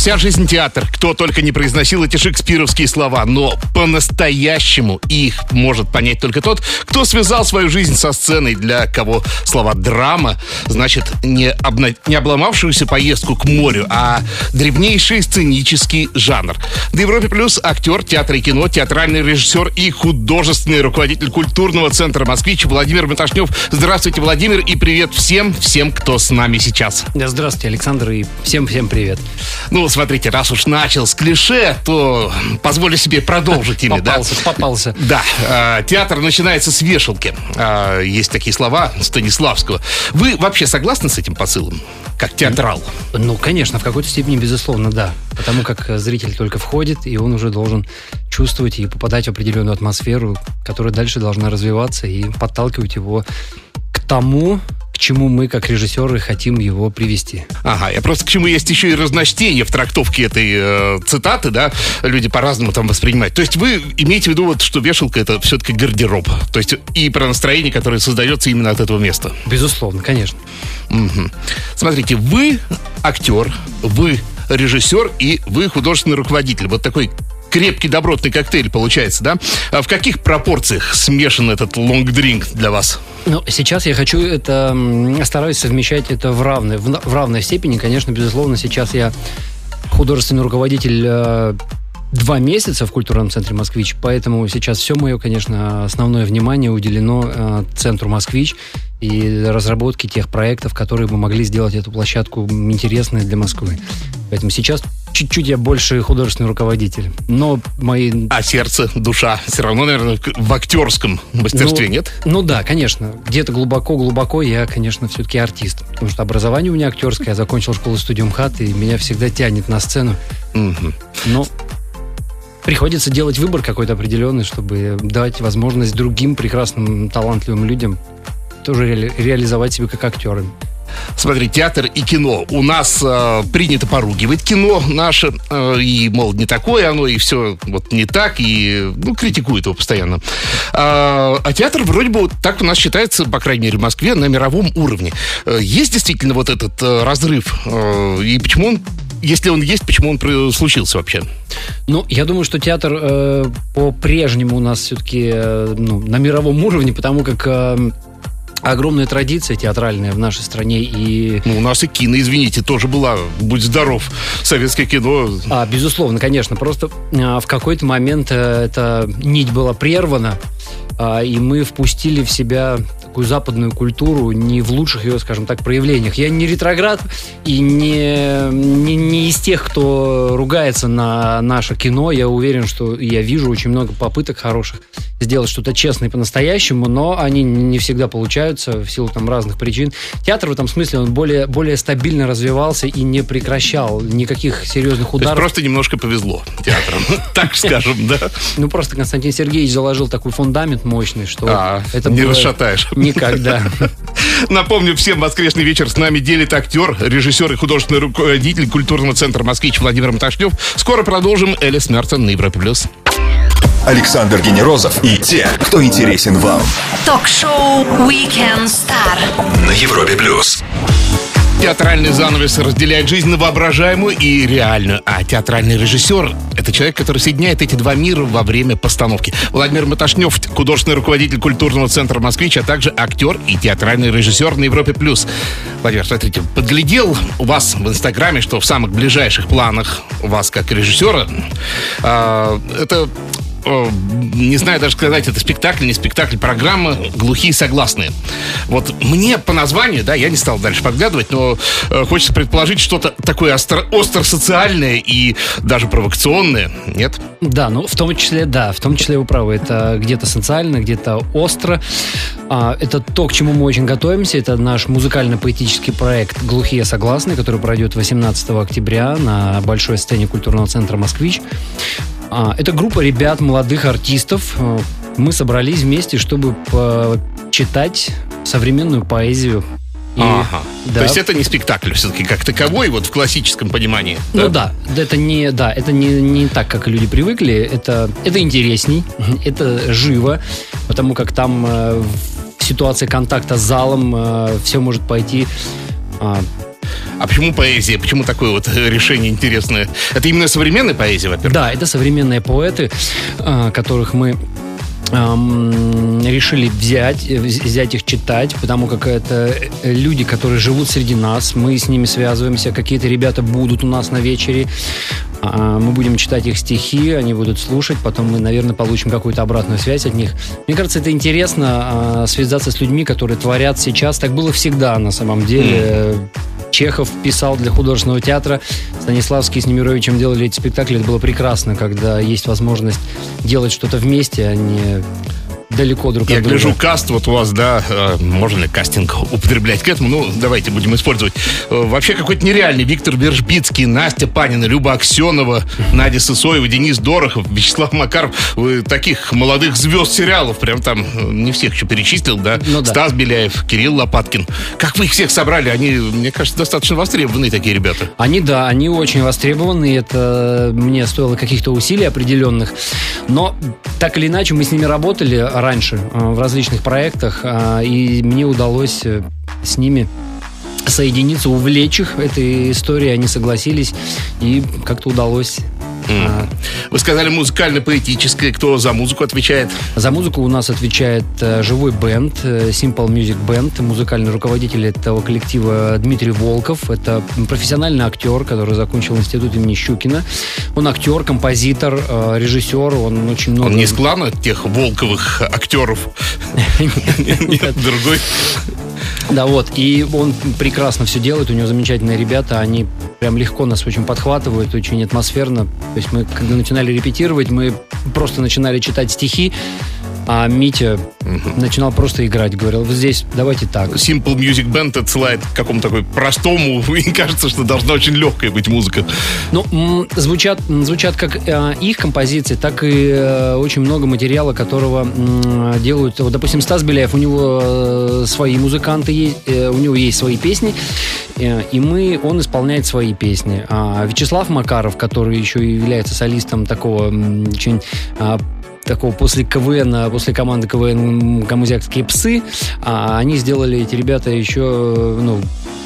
Вся жизнь театр. Кто только не произносил эти шекспировские слова, но по-настоящему их может понять только тот, кто связал свою жизнь со сценой, для кого слова драма значит не, обна... не обломавшуюся поездку к морю, а древнейший сценический жанр. На Европе плюс актер театра и кино, театральный режиссер и художественный руководитель культурного центра «Москвич» Владимир Маташнев. Здравствуйте, Владимир, и привет всем, всем, кто с нами сейчас. Да, здравствуйте, Александр, и всем-всем привет. Ну, смотрите, раз уж начал с клише, то позволю себе продолжить ими, да? Попался, попался. Да, э, театр начинается с вешалки. Э, есть такие слова Станиславского. Вы вообще согласны с этим посылом? Как театрал? Ну, конечно, в какой-то степени, безусловно, да. Потому как зритель только входит, и он уже должен чувствовать и попадать в определенную атмосферу, которая дальше должна развиваться и подталкивать его к тому, чему мы, как режиссеры, хотим его привести. Ага, я просто к чему есть еще и разночтение в трактовке этой э, цитаты, да, люди по-разному там воспринимают. То есть вы имеете в виду, вот, что вешалка это все-таки гардероб, то есть и про настроение, которое создается именно от этого места. Безусловно, конечно. Мгм. Смотрите, вы актер, вы режиссер и вы художественный руководитель. Вот такой крепкий добротный коктейль получается, да? А в каких пропорциях смешан этот лонг-дринк для вас? Но сейчас я хочу это, стараюсь совмещать это в равной, в, в равной степени. Конечно, безусловно, сейчас я художественный руководитель э, два месяца в культурном центре «Москвич», поэтому сейчас все мое, конечно, основное внимание уделено э, центру «Москвич» и разработке тех проектов, которые бы могли сделать эту площадку интересной для Москвы. Поэтому сейчас чуть-чуть я больше художественный руководитель. Но мои А сердце, душа все равно, наверное, в актерском мастерстве, ну, нет? Ну да, конечно. Где-то глубоко-глубоко я, конечно, все-таки артист. Потому что образование у меня актерское. Я закончил школу студию МХАТ, и меня всегда тянет на сцену. Мгм. Но приходится делать выбор какой-то определенный, чтобы дать возможность другим прекрасным, талантливым людям тоже реали- реализовать себя как актеры. Смотри, театр и кино. У нас э, принято поругивать кино наше, э, и, мол, не такое оно, и все вот не так, и, ну, критикуют его постоянно. А, а театр вроде бы вот так у нас считается, по крайней мере, в Москве, на мировом уровне. Э, Есть действительно вот этот э, разрыв? Э, И почему он, если он есть, почему он случился вообще? Ну, я думаю, что театр э, по-прежнему у нас все-таки э, ну, на мировом уровне, потому как э, огромная традиция театральная в нашей стране и Ну, у нас и кино, извините, тоже была, будь здоров, советское кино. А, безусловно, конечно. Просто а, в какой-то момент э, эта нить была прервана, а, и мы впустили в себя такую западную культуру не в лучших ее, скажем так, проявлениях. Я не ретроград и не, не, не из тех, кто ругается на наше кино. Я уверен, что я вижу очень много попыток хороших сделать что-то честное по-настоящему, но они не всегда получаются в силу там разных причин. Театр в этом смысле он более, более стабильно развивался и не прекращал никаких серьезных ударов. просто немножко повезло театрам, так скажем, да? Ну, просто Константин Сергеевич заложил такой фундамент мощный, что А, это не расшатаешь. Никогда. Напомню, всем воскресный вечер с нами делит актер, режиссер и художественный руководитель культурного центра «Москвич» Владимир Маташнев. Скоро продолжим. Элис Мертон на Европе+. плюс. Александр Генерозов и те, кто интересен вам. Ток-шоу Weekend Star. На Европе плюс. Театральный занавес разделяет жизнь на воображаемую и реальную. А театральный режиссер — это человек, который соединяет эти два мира во время постановки. Владимир Маташнев, художественный руководитель культурного центра «Москвич», а также актер и театральный режиссер на Европе+. плюс. Владимир, смотрите, подглядел у вас в Инстаграме, что в самых ближайших планах у вас как режиссера а, это не знаю даже сказать, это спектакль, не спектакль, программа «Глухие согласные». Вот мне по названию, да, я не стал дальше подглядывать, но э, хочется предположить что-то такое остро, остро-социальное и даже провокационное, нет? Да, ну в том числе, да, в том числе вы правы. Это где-то социально, где-то остро. А, это то, к чему мы очень готовимся. Это наш музыкально-поэтический проект «Глухие согласные», который пройдет 18 октября на большой сцене культурного центра «Москвич». А, это группа ребят, молодых артистов. Э, Мы собрались вместе, чтобы читать современную поэзию. И- Ага. да. То есть это не спектакль все-таки как таковой, вот в классическом понимании. Ну да, это не, да, это не, не так, как люди привыкли. Это, это интересней, это живо, потому как там все ситуация контакта с залом, э, все может пойти а, а почему поэзия? Почему такое вот решение интересное? Это именно современная поэзия, во-первых? Да, это современные поэты, а, которых мы решили взять, взять их читать, потому как это э, люди, которые живут среди нас, мы с ними связываемся, какие-то ребята будут у нас на вечере, а, мы будем читать их стихи, они будут слушать, потом мы, наверное, получим какую-то обратную связь от них. Мне кажется, это интересно а, связаться с людьми, которые творят сейчас. Так было всегда на самом деле. Чехов писал для художественного театра, Станиславский с Немировичем делали эти спектакли. Это было прекрасно, когда есть возможность делать что-то вместе, а не далеко друг Я от друга. гляжу, каст вот у вас, да, э, можно ли кастинг употреблять к этому? Ну, давайте будем использовать. Э, вообще какой-то нереальный. Виктор Вержбицкий, Настя Панина, Люба Аксенова, Надя Сысоева, Денис Дорохов, Вячеслав Макаров. Вы таких молодых звезд сериалов, прям там э, не всех еще перечислил, да? Ну, да. Стас Беляев, Кирилл Лопаткин. Как вы их всех собрали? Они, мне кажется, достаточно востребованные такие ребята. Они, да, они очень востребованы. Это мне стоило каких-то усилий определенных. Но так или иначе мы с ними работали раньше э, в различных проектах, э, и мне удалось э, с ними соединиться, увлечь их этой историей, они согласились, и как-то удалось Mm. Вы сказали музыкально-поэтическое. Кто за музыку отвечает? За музыку у нас отвечает живой бенд, Simple Music Band. Музыкальный руководитель этого коллектива Дмитрий Волков. Это профессиональный актер, который закончил институт имени Щукина. Он актер, композитор, режиссер. Он очень много... Он не из клана тех Волковых актеров? Нет, другой. Да, вот. И он прекрасно все делает, у него замечательные ребята, они прям легко нас очень подхватывают, очень атмосферно. То есть мы, когда начинали репетировать, мы просто начинали читать стихи, а Митя угу. начинал просто играть. Говорил, вот здесь давайте так. Simple Music Band отсылает к какому-то такой простому, и кажется, что должна очень легкая быть музыка. Ну, звучат, звучат как э, их композиции, так и э, очень много материала, которого э, делают, вот, допустим, Стас Беляев, у него э, свои музыканты есть, э, у него есть свои песни, э, и мы, он исполняет свои песни. А Вячеслав Макаров, который еще и является солистом такого очень э, такого после КВН, после команды КВН «Камузякские псы», а они сделали, эти ребята еще, ну,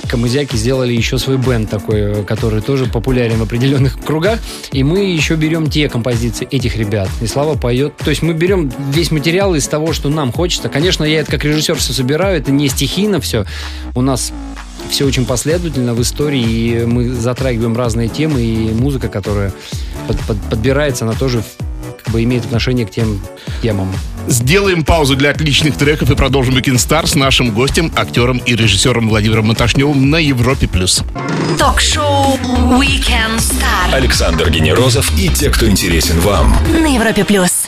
камызяки сделали еще свой бенд такой, который тоже популярен в определенных кругах. И мы еще берем те композиции этих ребят. И Слава поет. То есть мы берем весь материал из того, что нам хочется. Конечно, я это как режиссер все собираю, это не стихийно все. У нас все очень последовательно в истории, и мы затрагиваем разные темы, и музыка, которая под, под, подбирается, она тоже бы имеет отношение к тем темам. Сделаем паузу для отличных треков и продолжим Weekend Star с нашим гостем, актером и режиссером Владимиром Маташневым на Европе+. плюс. Ток-шоу Weekend Star. Александр Генерозов и те, кто интересен вам. На Европе+. плюс.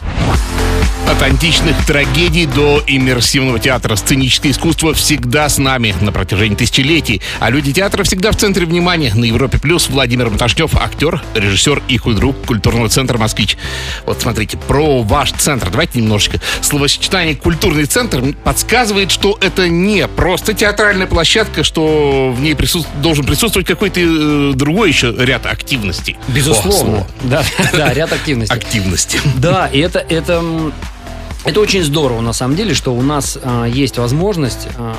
От античных трагедий до иммерсивного театра сценическое искусство всегда с нами на протяжении тысячелетий. А люди театра всегда в центре внимания. На Европе Плюс Владимир Маташнев, актер, режиссер и худрук культурного центра «Москвич». Вот смотрите, про ваш центр. Давайте немножечко. Словосочетание «культурный центр» подсказывает, что это не просто театральная площадка, что в ней присутств... должен присутствовать какой-то э, другой еще ряд активностей. Безусловно. О, да, да, ряд активностей. Активности. Да, и это, это это очень здорово, на самом деле, что у нас а, есть возможность а,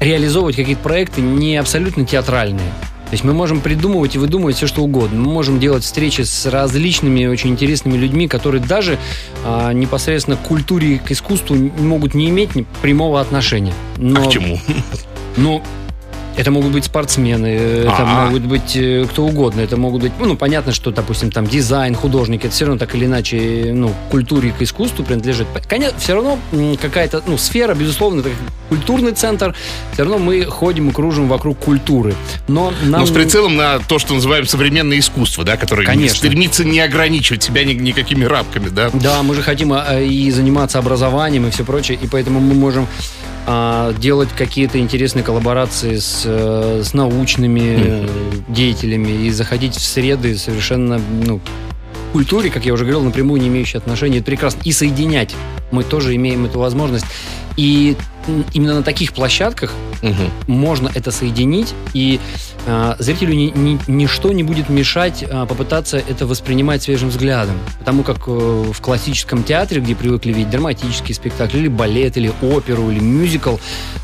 реализовывать какие-то проекты не абсолютно театральные. То есть мы можем придумывать и выдумывать все, что угодно. Мы можем делать встречи с различными очень интересными людьми, которые даже а, непосредственно к культуре и к искусству могут не иметь прямого отношения. Но, а к чему? Ну, это могут быть спортсмены, это А-а. могут быть э, кто угодно. Это могут быть, ну, понятно, что, допустим, там дизайн, художник, это все равно так или иначе, ну, культуре, к искусству принадлежит. Конечно, все равно какая-то, ну, сфера, безусловно, это культурный центр, все равно мы ходим и кружим вокруг культуры. Но, нам... Но с прицелом на то, что называем современное искусство, да, которое Конечно. стремится не ограничивать себя ни, никакими рамками, да? Да, мы же хотим а, и заниматься образованием и все прочее, и поэтому мы можем делать какие-то интересные коллаборации с, э, с научными mm-hmm. деятелями и заходить в среды совершенно ну, культуре, как я уже говорил, напрямую не имеющие отношения. Это прекрасно. И соединять мы тоже имеем эту возможность. И именно на таких площадках угу. можно это соединить. И а, зрителю ни, ни- ничто не будет мешать а, попытаться это воспринимать свежим взглядом. Потому как э, в классическом театре, где привыкли видеть драматический спектакль, или балет, или оперу, или мюзикл,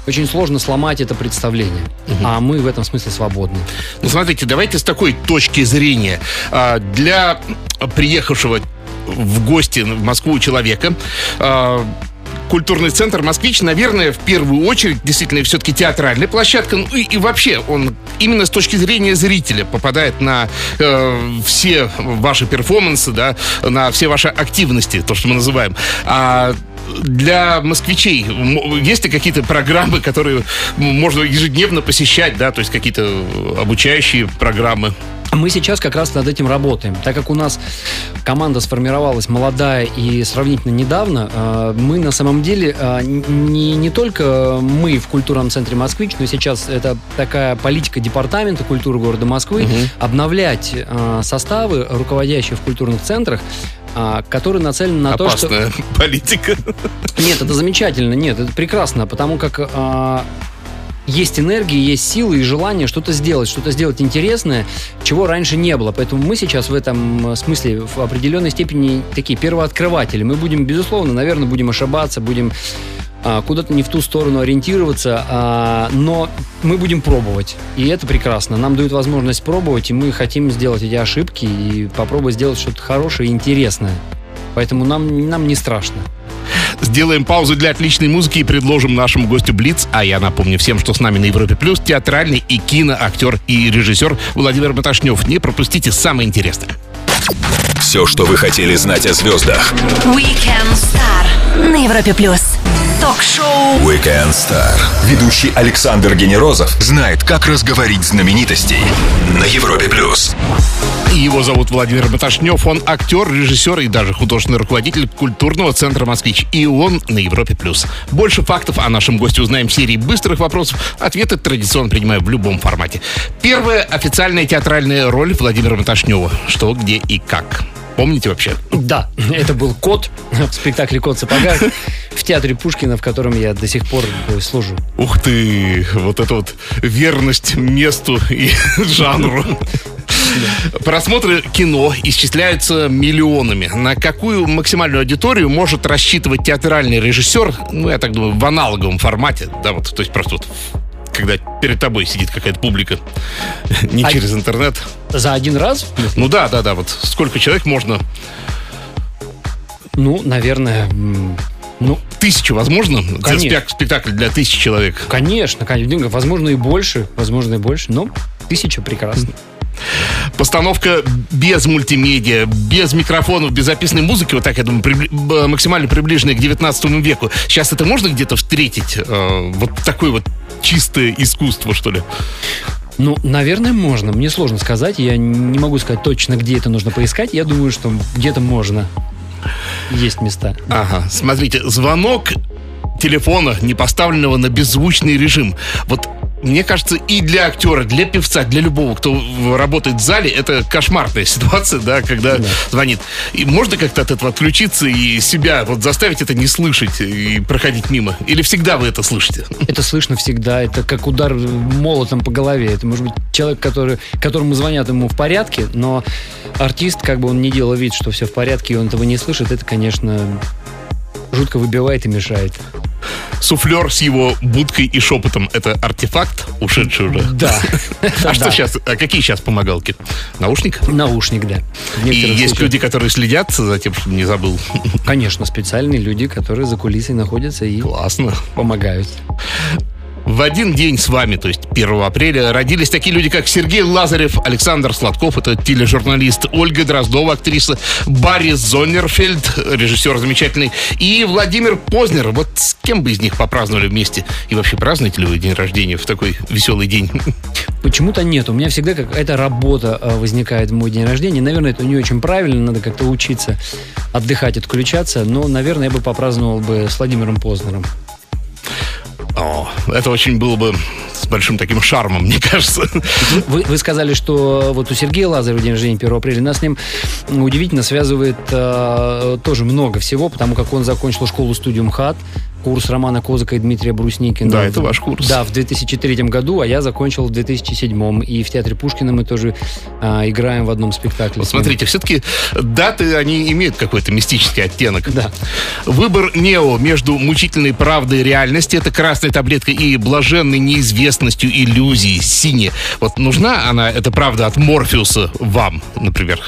очень сложно сломать это представление. А мы в этом смысле свободны. Ну, смотрите, давайте с такой точки зрения. А, Для приехавшего в гости в Москву человека а, культурный центр «Москвич», наверное, в первую очередь действительно все-таки театральная площадка. Ну и, и вообще он именно с точки зрения зрителя попадает на э, все ваши перформансы, да, на все ваши активности, то, что мы называем. А для москвичей есть ли какие-то программы, которые можно ежедневно посещать, да, то есть какие-то обучающие программы? Мы сейчас как раз над этим работаем. Так как у нас команда сформировалась молодая и сравнительно недавно, э, мы на самом деле э, не, не только мы в культурном центре «Москвич», но сейчас это такая политика департамента культуры города Москвы, обновлять э, составы, руководящие в культурных центрах, а, которые нацелены на то, что... Опасная политика. Нет, это замечательно, нет, это прекрасно, потому как а, есть энергия, есть силы и желание что-то сделать, что-то сделать интересное, чего раньше не было. Поэтому мы сейчас в этом смысле в определенной степени такие первооткрыватели. Мы будем, безусловно, наверное, будем ошибаться, будем куда-то не в ту сторону ориентироваться, а, но мы будем пробовать. И это прекрасно. Нам дают возможность пробовать, и мы хотим сделать эти ошибки и попробовать сделать что-то хорошее и интересное. Поэтому нам, нам не страшно. Сделаем паузу для отличной музыки и предложим нашему гостю Блиц. А я напомню всем, что с нами на Европе Плюс театральный и киноактер и режиссер Владимир Маташнев. Не пропустите самое интересное. Все, что вы хотели знать о звездах. Weekend Star на Европе плюс. Ток-шоу Weekend Star. Ведущий Александр Генерозов знает, как разговорить знаменитостей на Европе плюс. Его зовут Владимир Маташнев. Он актер, режиссер и даже художественный руководитель культурного центра «Москвич». И он на Европе+. плюс. Больше фактов о нашем госте узнаем в серии быстрых вопросов. Ответы традиционно принимаю в любом формате. Первая официальная театральная роль Владимира Маташнева. Что, где и как. Помните вообще? Да, это был «Кот» в спектакле «Кот в сапогах» в театре Пушкина, в котором я до сих пор э, служу. Ух ты, вот это вот верность месту и жанру. Просмотры кино исчисляются миллионами. На какую максимальную аудиторию может рассчитывать театральный режиссер, ну, я так думаю, в аналоговом формате, да, вот, то есть просто вот когда перед тобой сидит какая-то публика, не А- через интернет. За один раз? Ну да, да, да, вот сколько человек можно? Ну, наверное, ну, Тысячу, возможно? Конечно. Спек- Спектакль для тысячи человек. конечно, конечно, возможно и больше, возможно и больше, но тысяча прекрасно. Постановка без мультимедиа, без микрофонов, без записанной музыки, вот так, я думаю, прибли- максимально приближенная к 19 веку. Сейчас это можно где-то встретить? Э, вот такое вот чистое искусство, что ли? Ну, наверное, можно. Мне сложно сказать. Я не могу сказать точно, где это нужно поискать. Я думаю, что где-то можно. Есть места. Ага, смотрите, звонок телефона, не поставленного на беззвучный режим. Вот мне кажется, и для актера, для певца, для любого, кто работает в зале, это кошмарная ситуация, да, когда Да. звонит. И можно как-то от этого отключиться и себя вот заставить это не слышать и проходить мимо? Или всегда вы это слышите? Это слышно всегда. Это как удар молотом по голове. Это может быть человек, который, которому звонят ему в порядке, но артист, как бы он не делал вид, что все в порядке, и он этого не слышит, это, конечно, жутко выбивает и мешает. Суфлер с его будкой и шепотом – это артефакт, ушедший уже? Да. А что сейчас? А какие сейчас помогалки? Наушник? Наушник, да. И есть люди, которые следят за тем, чтобы не забыл. Конечно, специальные люди, которые за кулисой находятся и Классно. помогают. В один день с вами, то есть 1 апреля, родились такие люди, как Сергей Лазарев, Александр Сладков, это тележурналист, Ольга Дроздова, актриса, Барри Зоннерфельд, режиссер замечательный, и Владимир Познер. Вот с кем бы из них попраздновали вместе? И вообще празднуете ли вы день рождения в такой веселый день? Почему-то нет. У меня всегда какая-то работа э, возникает в мой день рождения. Наверное, это не очень правильно. Надо как-то учиться отдыхать, отключаться. Но, наверное, я бы попраздновал бы с Владимиром Познером. О, это очень было бы с большим таким шармом, мне кажется. Вы, вы сказали, что вот у Сергея Лазарева день рождения 1 апреля. Нас с ним удивительно связывает э, тоже много всего, потому как он закончил школу-студию МХАТ, курс Романа Козака и Дмитрия Брусникина. Да, это ваш курс. Да, в 2003 году, а я закончил в 2007. И в Театре Пушкина мы тоже а, играем в одном спектакле. Вот смотрите, все-таки даты, они имеют какой-то мистический оттенок. Да. Выбор Нео между мучительной правдой и реальностью, это красная таблетка, и блаженной неизвестностью иллюзии, синие. Вот нужна она, эта правда от Морфеуса вам, например?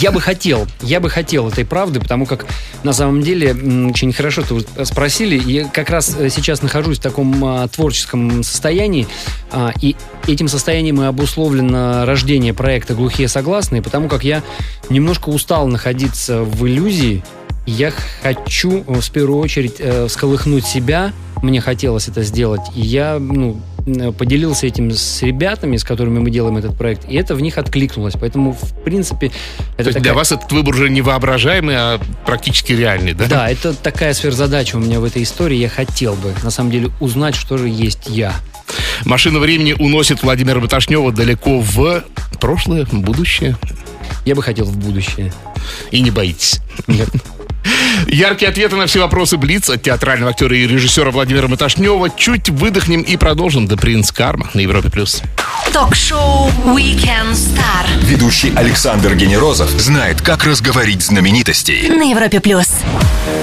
Я бы хотел, я бы хотел этой правды, потому как на самом деле очень хорошо ты спросили. Как раз э, сейчас нахожусь в таком а, творческом состоянии, а, и этим состоянием и обусловлено рождение проекта «Глухие согласные», потому как я немножко устал находиться в иллюзии, я хочу э, в первую очередь э, всколыхнуть себя, мне хотелось это сделать, и я, ну, поделился этим с ребятами, с которыми мы делаем этот проект, и это в них откликнулось. Поэтому, в принципе, это То есть для такая- вас этот выбор уже не воображаемый, а практически реальный, да? Да, это такая сверхзадача у меня в этой истории. Я хотел бы, на самом деле, узнать, что же есть я. Машина времени уносит Владимира Баташнева далеко в прошлое, будущее. Я бы хотел в будущее. И не боитесь. Нет. Яркие ответы на все вопросы Блиц от театрального актера и режиссера Владимира Маташнева. Чуть выдохнем и продолжим The Prince Карма на Европе+. плюс. Ток-шоу Weekend Star Ведущий Александр Генерозов знает, как разговорить знаменитостей. на Европе плюс.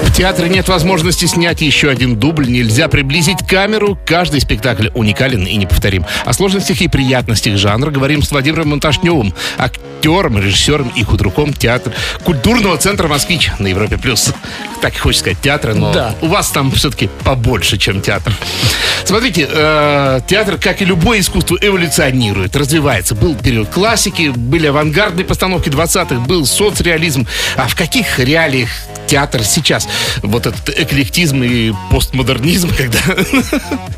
В театре нет возможности снять еще один дубль, нельзя приблизить камеру. Каждый спектакль уникален и неповторим. О сложностях и приятностях жанра говорим с Владимиром Монташневым, актером, режиссером и худруком театра культурного центра «Москвич» на Европе+. плюс. Так и хочется сказать театра, но Да. у вас там все-таки побольше, чем театр. Смотрите, э, театр, как и любое искусство, эволюционирует, развивается. Был период классики, были авангардные постановки 20-х, был соцреализм. А в каких реалиях театр сейчас? Вот этот эклектизм и постмодернизм, когда...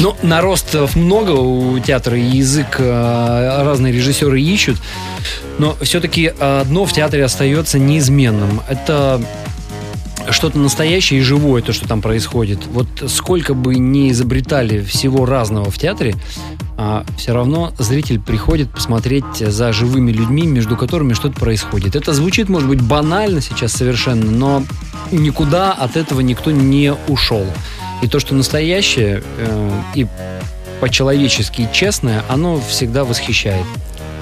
Ну, наростов много у театра, язык э, разные режиссеры ищут. Но все-таки одно в театре остается неизменным. Это что-то настоящее и живое, то, что там происходит. Вот сколько бы ни изобретали всего разного в театре, все равно зритель приходит посмотреть за живыми людьми, между которыми что-то происходит. Это звучит, может быть, банально сейчас совершенно, но никуда от этого никто не ушел. И то, что настоящее э, и по-человечески честное, оно всегда восхищает.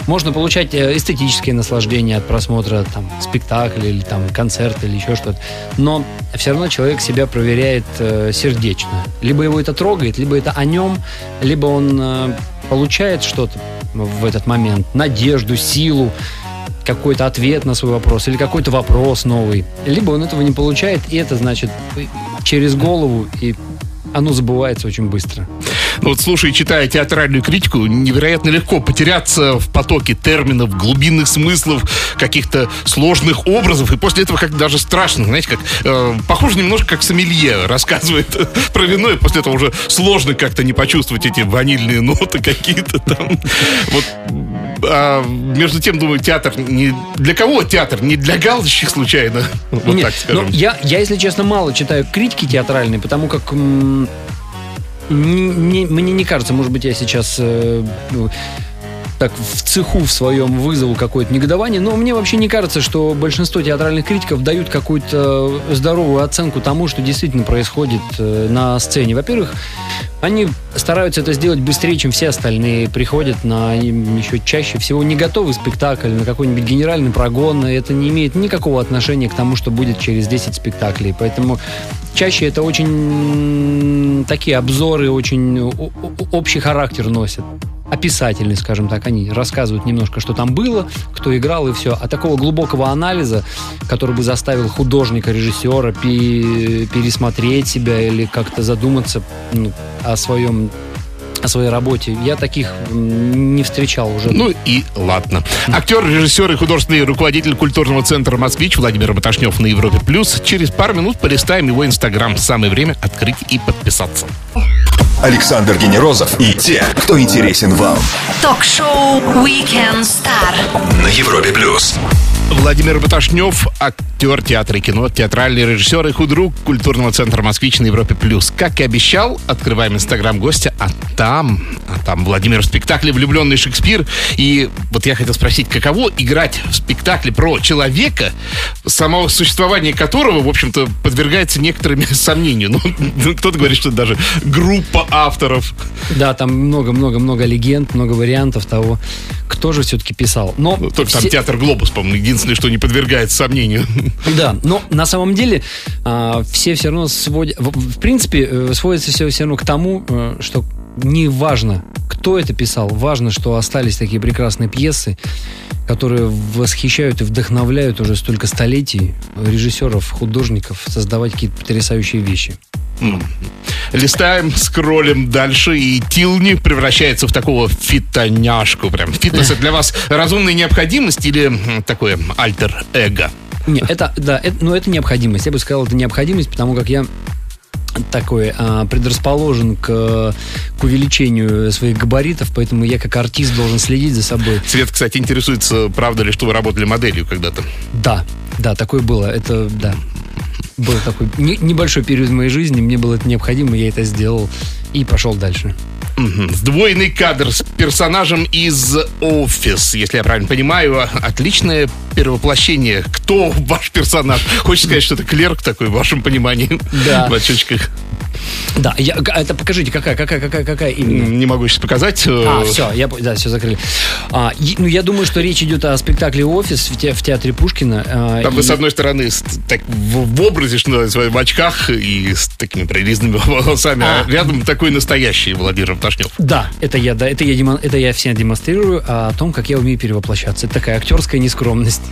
Можно получать э, эстетические наслаждения от просмотра там, спектакля или там, концерта или еще что-то. Но все равно человек себя проверяет э, сердечно. Либо его это трогает, либо это о нем, либо он э, получает что-то в этот момент. Надежду, силу, какой-то ответ на свой вопрос или какой-то вопрос новый. Либо он этого не получает, и это значит через голову, и оно забывается очень быстро. Ну вот слушая и читая театральную критику, невероятно легко потеряться в потоке терминов, глубинных смыслов, каких-то сложных образов, и после этого как даже страшно, знаете, как э, похоже немножко как сомелье рассказывает про вино, и после этого уже сложно как-то не почувствовать эти ванильные ноты какие-то там. Вот а между тем, думаю, театр не для кого театр? Не для галочек случайно? Вот Нет, так скажем. ну, я, я, если честно, мало читаю критики театральные, потому как м, не- не- мне не кажется, может быть, я сейчас э, ну, так в цеху в своем вызову какое-то негодование, но мне вообще не кажется, что большинство театральных критиков дают какую-то здоровую оценку тому, что действительно происходит э, на сцене. Во-первых, они стараются это сделать быстрее, чем все остальные, приходят на еще чаще всего не готовый спектакль, на какой-нибудь генеральный прогон. Это не имеет никакого отношения к тому, что будет через 10 спектаклей. Поэтому чаще это очень такие обзоры, очень общий характер носят. Описательный, скажем так, они рассказывают немножко, что там было, кто играл и все. А такого глубокого анализа, который бы заставил художника, режиссера пе- пересмотреть себя или как-то задуматься ну, о своем о своей работе. Я таких не встречал уже. Ну и ладно. Актер, режиссер и художественный руководитель культурного центра «Москвич» Владимир Маташнев на Европе+. плюс. Через пару минут полистаем его инстаграм. Самое время открыть и подписаться. Александр Генерозов и те, кто интересен вам. Ток-шоу Weekend Star На Европе плюс. Владимир Баташнев, актер театра и кино, театральный режиссер и худрук культурного центра «Москвич» на Европе+. плюс. Как и обещал, открываем инстаграм гостя, а там, а там Владимир в спектакле «Влюбленный Шекспир». И вот я хотел спросить, каково играть в спектакле про человека, самого существования которого, в общем-то, подвергается некоторым сомнению. Ну, кто-то говорит, что это даже группа авторов. Да, там много-много-много легенд, много вариантов того, кто же все-таки писал. Но ну, только все... там театр «Глобус», по-моему, единственное, что не подвергается сомнению. Да, но на самом деле а, все все равно сводят... В, в принципе, э, сводится все все равно к тому, э, что не важно, кто это писал, важно, что остались такие прекрасные пьесы, которые восхищают и вдохновляют уже столько столетий режиссеров, художников создавать какие-то потрясающие вещи. Листаем, скроллим дальше, и Тилни превращается в такого фитоняшку. Прям фитнес это для вас разумная необходимость или такое альтер-эго? Нет, это, да, это, но ну, это необходимость. Я бы сказал, это необходимость, потому как я такой а, предрасположен к, к увеличению своих габаритов, поэтому я как артист должен следить за собой. Свет, кстати, интересуется, правда ли, что вы работали моделью когда-то? Да, да, такое было. Это, да. Был такой не, небольшой период в моей жизни, мне было это необходимо, я это сделал и пошел дальше. Сдвоенный кадр с персонажем из «Офис», если я правильно понимаю. Отличное перевоплощение. Кто ваш персонаж? Хочешь сказать, что это клерк такой в вашем понимании? Да. В очочках. Да, я, это покажите, какая, какая, какая, какая именно? Не могу сейчас показать. А, все, я, да, все закрыли. А, ну, я думаю, что речь идет о спектакле «Офис» в, те, в театре Пушкина. А, Там и... вы, с одной стороны, так, в, в образе, что называется, в очках и с такими прорезанными волосами, а, а рядом такой настоящий Владимир Пташнев. Да, это я, да, это я, демон, это я всем демонстрирую о том, как я умею перевоплощаться. Это такая актерская нескромность.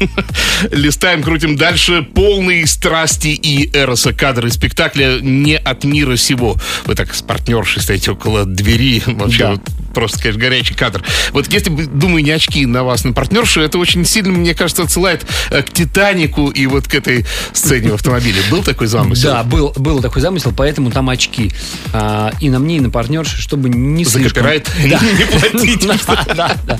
Листаем, крутим дальше. Полные страсти и эроса кадры спектакля не от мира сего. Вы так с партнершей стоите около двери. Вообще да. вот, просто, конечно, горячий кадр. Вот если думаю, не очки на вас, на партнершу, это очень сильно, мне кажется, отсылает э, к Титанику и вот к этой сцене в автомобиле. Был такой замысел? Да, был, был такой замысел, поэтому там очки. А, и на мне, и на партнерше, чтобы не За слишком... копирайт не платить. Да, да.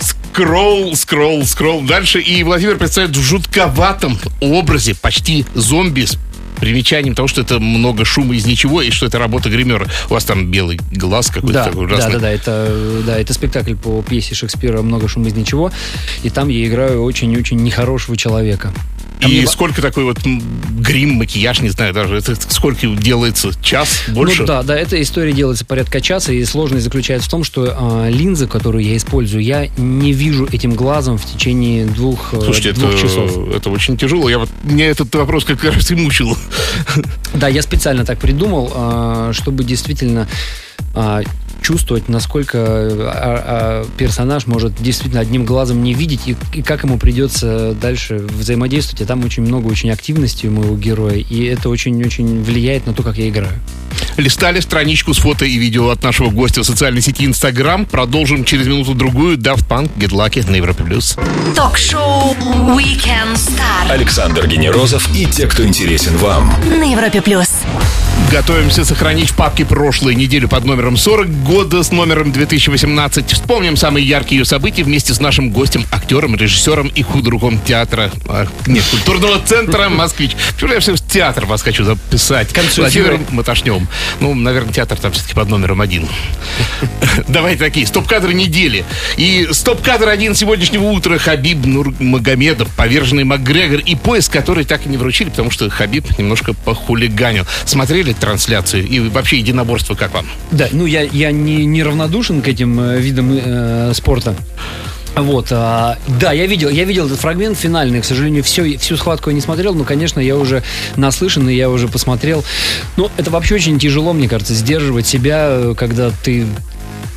Скролл, скролл, скролл. Дальше. И Владимир представляет в жутковатом образе почти зомби с примечанием того, что это много шума из ничего и что это работа гримера. У вас там белый глаз какой-то да, такой ужасный. Да, да, да. Это, да, это спектакль по пьесе Шекспира «Много шума из ничего». И там я играю очень-очень нехорошего человека. Там и не... сколько такой вот грим, макияж, не знаю даже, это сколько делается? Час? Больше? Ну да, да, эта история делается порядка часа, и сложность заключается в том, что э, линза, которую я использую, я не вижу этим глазом в течение двух, э, Слушайте, двух это, часов. это очень тяжело. Я вот, меня этот вопрос как раз и мучил. Да, я специально так придумал, э, чтобы действительно э, чувствовать, насколько а, а, персонаж может действительно одним глазом не видеть и, и как ему придется дальше взаимодействовать. А там очень много очень активности у моего героя, и это очень-очень влияет на то, как я играю. Листали страничку с фото и видео от нашего гостя в социальной сети Инстаграм. Продолжим через минуту-другую. Daft Punk, Get Lucky на Европе+. плюс. Ток-шоу Weekend Star. Александр Генерозов и те, кто интересен вам. На Европе+. плюс. Готовимся сохранить в папке прошлую неделю под номером 40 года с номером 2018. Вспомним самые яркие ее события вместе с нашим гостем, актером, режиссером и худругом театра, а, нет, культурного центра «Москвич». Почему я все в театр вас хочу записать? Владимиром Маташнем. Ну, наверное, театр там все-таки под номером один. Давайте такие, стоп-кадры недели. И стоп-кадр один сегодняшнего утра Хабиб Нурмагомедов, поверженный Макгрегор и пояс, который так и не вручили, потому что Хабиб немножко похулиганил. Смотрели трансляцию и вообще единоборство как вам? Да, ну я, я не, не равнодушен к этим э, видам э, спорта. Вот, а, да, я видел, я видел этот фрагмент финальный, к сожалению, все, всю схватку я не смотрел, но, конечно, я уже наслышан, и я уже посмотрел. Ну, это вообще очень тяжело, мне кажется, сдерживать себя, э, когда ты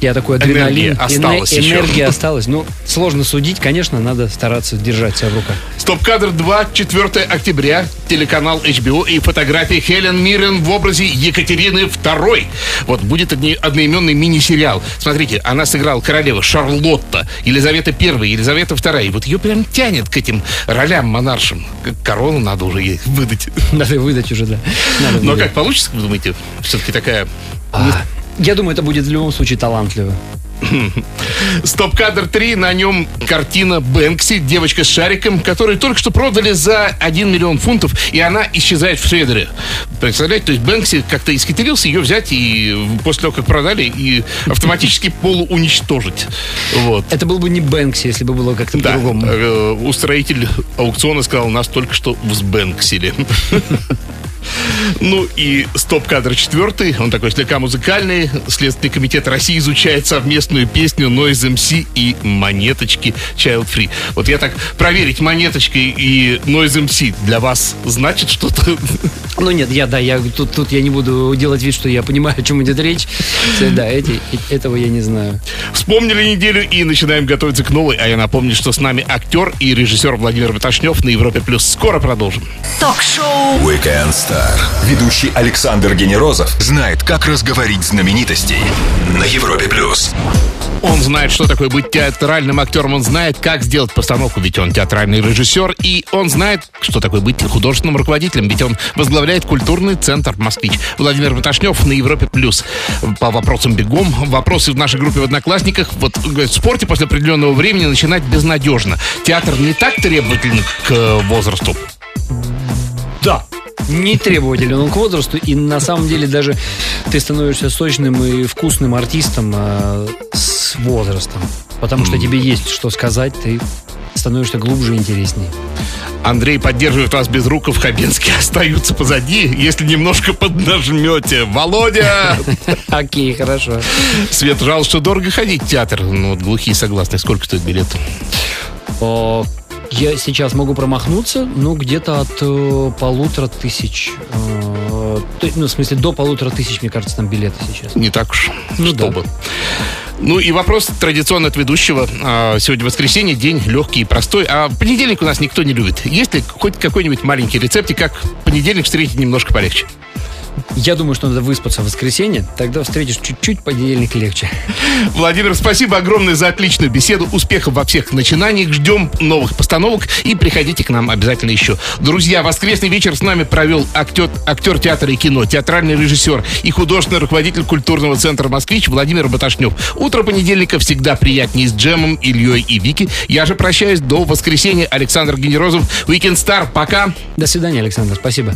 я такой адреналин. Энергия осталась Эне- Энергия осталась. Ну, сложно судить, конечно, надо стараться держать себя в руках. Стоп-кадр 2, 4 октября, телеканал HBO и фотографии Хелен Миррен в образе Екатерины II. Вот будет одноименный мини-сериал. Смотрите, она сыграла королева Шарлотта, Елизавета I, Елизавета II. И вот ее прям тянет к этим ролям монаршим. Корону надо уже ей выдать. Надо выдать уже, да. Надо Но как получится, вы думаете? Все-таки такая... А, я думаю, это будет в любом случае талантливо. Стоп-кадр 3, на нем картина Бэнкси, девочка с шариком, которую только что продали за 1 миллион фунтов, и она исчезает в шредере. Представляете, то есть Бэнкси как-то исхитрился ее взять и после того, как продали, и автоматически полууничтожить. Вот. Это был бы не Бэнкси, если бы было как-то Да, по-другому. э, устроитель аукциона сказал, нас только что взбэнксили. Ну и стоп-кадр четвертый, он такой слегка музыкальный. Следственный комитет России изучает совместную песню Noise MC и Монеточки Child Free. Вот я так проверить Монеточки и Noise MC для вас значит что-то? Ну нет, я, да, я тут, тут я не буду делать вид, что я понимаю, о чем идет речь. Э, Да, эти, э, этого я не знаю. Вспомнили неделю и начинаем готовиться к новой. А я напомню, что с нами актер и режиссер Владимир Баташнев на Европе+. плюс. Скоро продолжим. Ток-шоу Weekend Star. Ведущий Александр Генерозов знает, как разговорить знаменитостей на Европе плюс. Он знает, что такое быть театральным актером, он знает, как сделать постановку, ведь он театральный режиссер, и он знает, что такое быть художественным руководителем, ведь он возглавляет культурный центр «Москвич». Владимир Маташнев на Европе+. плюс. По вопросам бегом, вопросы в нашей группе в Одноклассниках. Вот, говорят, в спорте после определенного времени начинать безнадежно. Театр не так требователен к э, возрасту. Да. Не требователен он к возрасту, и на самом деле даже ты становишься сочным и вкусным артистом э, с возрастом. Потому что тебе есть что сказать, ты становишься глубже и интереснее. Андрей поддерживает вас без руков, Хабенский остаются позади, если немножко поднажмете. Володя! Окей, хорошо. Свет, жалко, что дорого ходить в театр. Ну, вот глухие согласны. Сколько стоит билет? Я сейчас могу промахнуться, ну, где-то от э, полутора тысяч. э, то- ну, в смысле, до полутора тысяч, мне кажется, там билеты сейчас. Не так уж, Ну да. чтобы. Ну и вопрос традиционно от ведущего. А, Сегодня воскресенье, день легкий и простой. А понедельник у нас никто не любит. Есть ли хоть какой-нибудь маленький рецептик, как понедельник встретить немножко полегче? Я думаю, что надо выспаться в воскресенье, тогда встретишь чуть-чуть понедельник легче. Владимир, спасибо огромное за отличную беседу. Успехов во всех начинаниях. Ждем новых постановок и приходите к нам обязательно еще. Друзья, воскресный вечер с нами провел актер, актер театра и кино, театральный режиссер и художественный руководитель культурного центра «Москвич» Владимир Баташнев. Утро понедельника всегда приятнее с Джемом, Ильей и Вики. Я же прощаюсь до воскресенья. Александр Генерозов, Weekend Star. Пока. До свидания, Александр, спасибо.